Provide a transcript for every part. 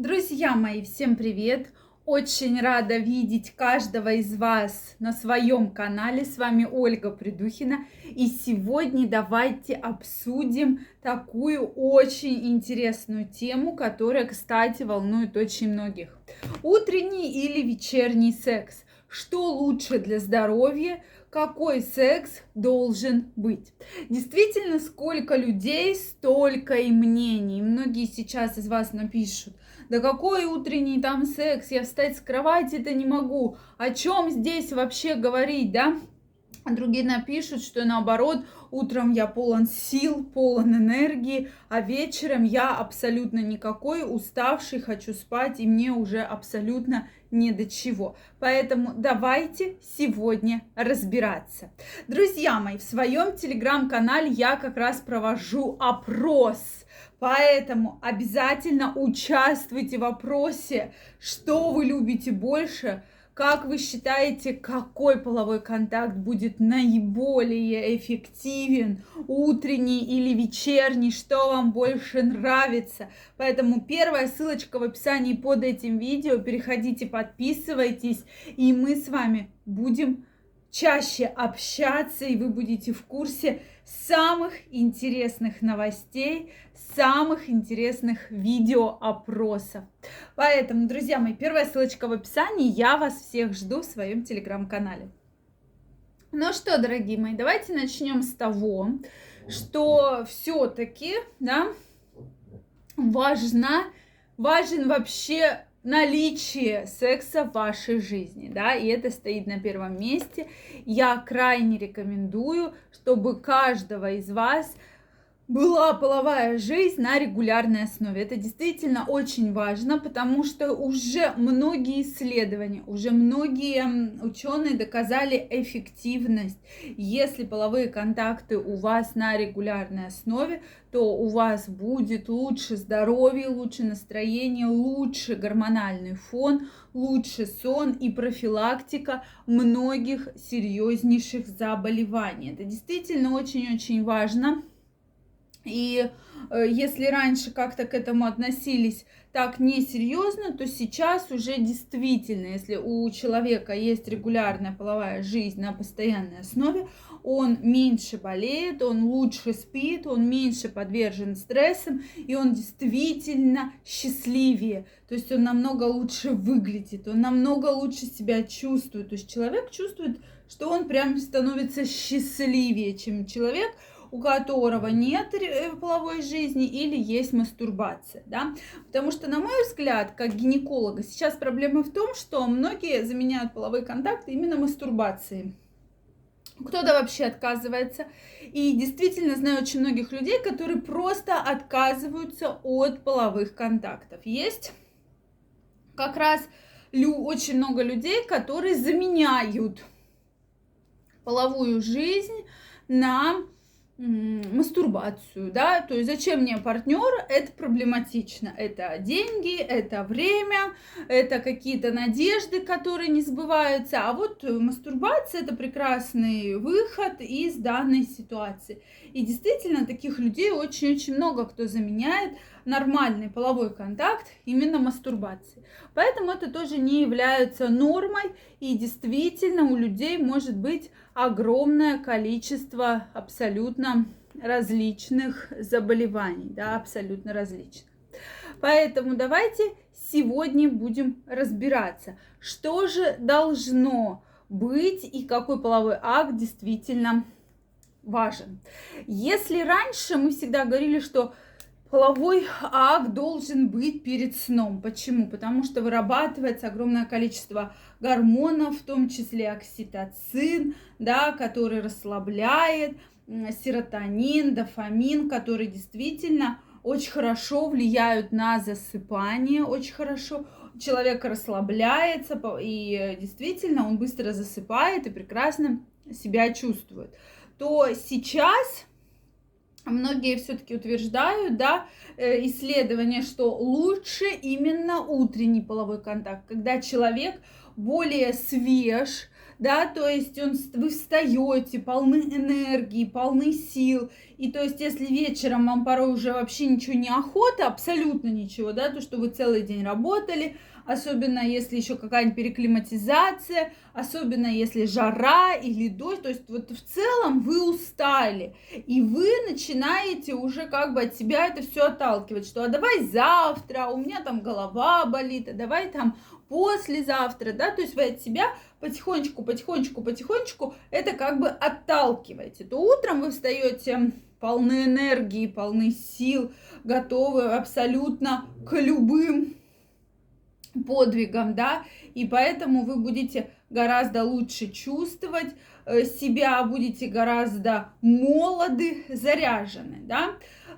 Друзья мои, всем привет! Очень рада видеть каждого из вас на своем канале. С вами Ольга Придухина. И сегодня давайте обсудим такую очень интересную тему, которая, кстати, волнует очень многих. Утренний или вечерний секс. Что лучше для здоровья? Какой секс должен быть. Действительно, сколько людей, столько и мнений. Многие сейчас из вас напишут, да какой утренний там секс, я встать с кровати-то не могу. О чем здесь вообще говорить, да? А другие напишут, что наоборот, утром я полон сил, полон энергии, а вечером я абсолютно никакой, уставший, хочу спать, и мне уже абсолютно не до чего. Поэтому давайте сегодня разбираться. Друзья мои, в своем телеграм-канале я как раз провожу опрос. Поэтому обязательно участвуйте в опросе, что вы любите больше – как вы считаете, какой половой контакт будет наиболее эффективен, утренний или вечерний, что вам больше нравится? Поэтому первая ссылочка в описании под этим видео. Переходите, подписывайтесь, и мы с вами будем чаще общаться, и вы будете в курсе самых интересных новостей, самых интересных видеоопросов. Поэтому, друзья мои, первая ссылочка в описании. Я вас всех жду в своем телеграм-канале. Ну что, дорогие мои, давайте начнем с того, что все-таки, да, важно, важен вообще наличие секса в вашей жизни, да, и это стоит на первом месте. Я крайне рекомендую, чтобы каждого из вас была половая жизнь на регулярной основе. Это действительно очень важно, потому что уже многие исследования, уже многие ученые доказали эффективность. Если половые контакты у вас на регулярной основе, то у вас будет лучше здоровье, лучше настроение, лучше гормональный фон, лучше сон и профилактика многих серьезнейших заболеваний. Это действительно очень-очень важно и э, если раньше как-то к этому относились так несерьезно, то сейчас уже действительно, если у человека есть регулярная половая жизнь на постоянной основе, он меньше болеет, он лучше спит, он меньше подвержен стрессам, и он действительно счастливее. То есть он намного лучше выглядит, он намного лучше себя чувствует. То есть человек чувствует, что он прям становится счастливее, чем человек, у которого нет э, половой жизни или есть мастурбация, да, потому что, на мой взгляд, как гинеколога, сейчас проблема в том, что многие заменяют половой контакт именно мастурбацией. Кто-то вообще отказывается. И действительно знаю очень многих людей, которые просто отказываются от половых контактов. Есть как раз очень много людей, которые заменяют половую жизнь на мастурбацию, да, то есть зачем мне партнер, это проблематично, это деньги, это время, это какие-то надежды, которые не сбываются, а вот мастурбация это прекрасный выход из данной ситуации. И действительно таких людей очень-очень много, кто заменяет нормальный половой контакт именно мастурбацией. Поэтому это тоже не является нормой, и действительно у людей может быть огромное количество абсолютно различных заболеваний, да, абсолютно различных. Поэтому давайте сегодня будем разбираться, что же должно быть и какой половой акт действительно важен. Если раньше мы всегда говорили, что Половой акт должен быть перед сном. Почему? Потому что вырабатывается огромное количество гормонов, в том числе окситоцин, да, который расслабляет, серотонин, дофамин, которые действительно очень хорошо влияют на засыпание, очень хорошо. Человек расслабляется, и действительно он быстро засыпает и прекрасно себя чувствует. То сейчас многие все-таки утверждают, да, э, исследования, что лучше именно утренний половой контакт, когда человек более свеж, да, то есть он, вы встаете, полны энергии, полны сил, И то есть, если вечером вам порой уже вообще ничего не охота, абсолютно ничего, да, то, что вы целый день работали, особенно если еще какая-нибудь переклиматизация, особенно если жара или дождь, то есть вот в целом вы устали, и вы начинаете уже как бы от себя это все отталкивать, что а давай завтра, у меня там голова болит, а давай там послезавтра, да, то есть вы от себя потихонечку, потихонечку, потихонечку это как бы отталкиваете, то утром вы встаете полны энергии, полны сил, готовы абсолютно к любым подвигам, да, и поэтому вы будете гораздо лучше чувствовать э, себя, будете гораздо молоды, заряжены, да.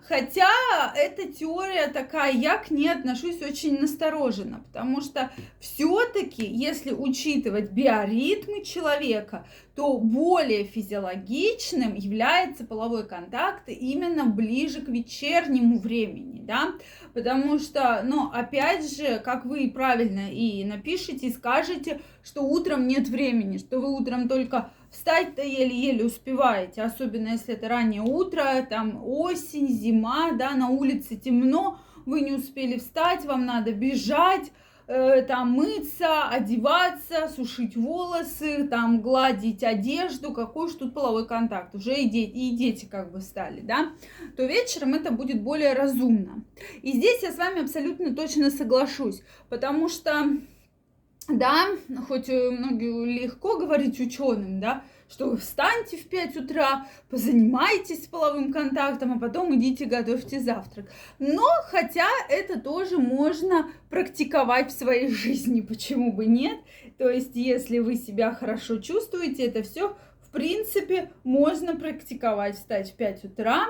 Хотя эта теория такая, я к ней отношусь очень настороженно, потому что все-таки, если учитывать биоритмы человека, то более физиологичным является половой контакт именно ближе к вечернему времени, да, потому что, ну, опять же, как вы правильно и напишите, и скажете, что утром нет времени, что вы утром только встать-то еле-еле успеваете, особенно если это раннее утро, там осень, зима, да, на улице темно, вы не успели встать, вам надо бежать, э, там мыться, одеваться, сушить волосы, там гладить одежду, какой уж тут половой контакт, уже и дети, и дети как бы стали, да, то вечером это будет более разумно. И здесь я с вами абсолютно точно соглашусь, потому что да, хоть многие легко говорить ученым, да, что вы встаньте в 5 утра, позанимайтесь половым контактом, а потом идите готовьте завтрак. Но хотя это тоже можно практиковать в своей жизни, почему бы нет? То есть, если вы себя хорошо чувствуете, это все в принципе можно практиковать, встать в 5 утра,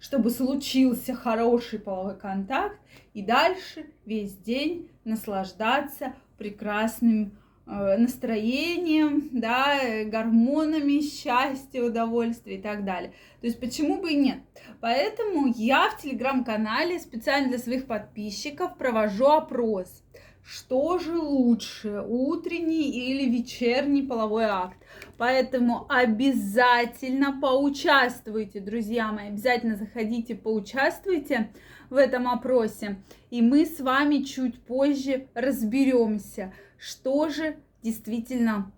чтобы случился хороший половой контакт и дальше весь день наслаждаться прекрасным э, настроением, да, гормонами счастья, удовольствия и так далее. То есть почему бы и нет? Поэтому я в телеграм-канале специально для своих подписчиков провожу опрос. Что же лучше, утренний или вечерний половой акт? Поэтому обязательно поучаствуйте, друзья мои, обязательно заходите, поучаствуйте в этом опросе. И мы с вами чуть позже разберемся, что же действительно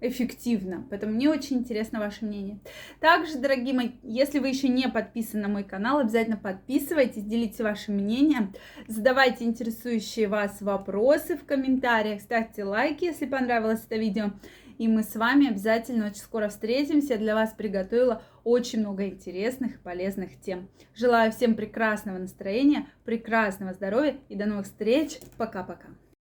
эффективно. Поэтому мне очень интересно ваше мнение. Также, дорогие мои, если вы еще не подписаны на мой канал, обязательно подписывайтесь, делитесь вашим мнением, задавайте интересующие вас вопросы в комментариях, ставьте лайки, если понравилось это видео. И мы с вами обязательно очень скоро встретимся. Я для вас приготовила очень много интересных и полезных тем. Желаю всем прекрасного настроения, прекрасного здоровья и до новых встреч. Пока-пока.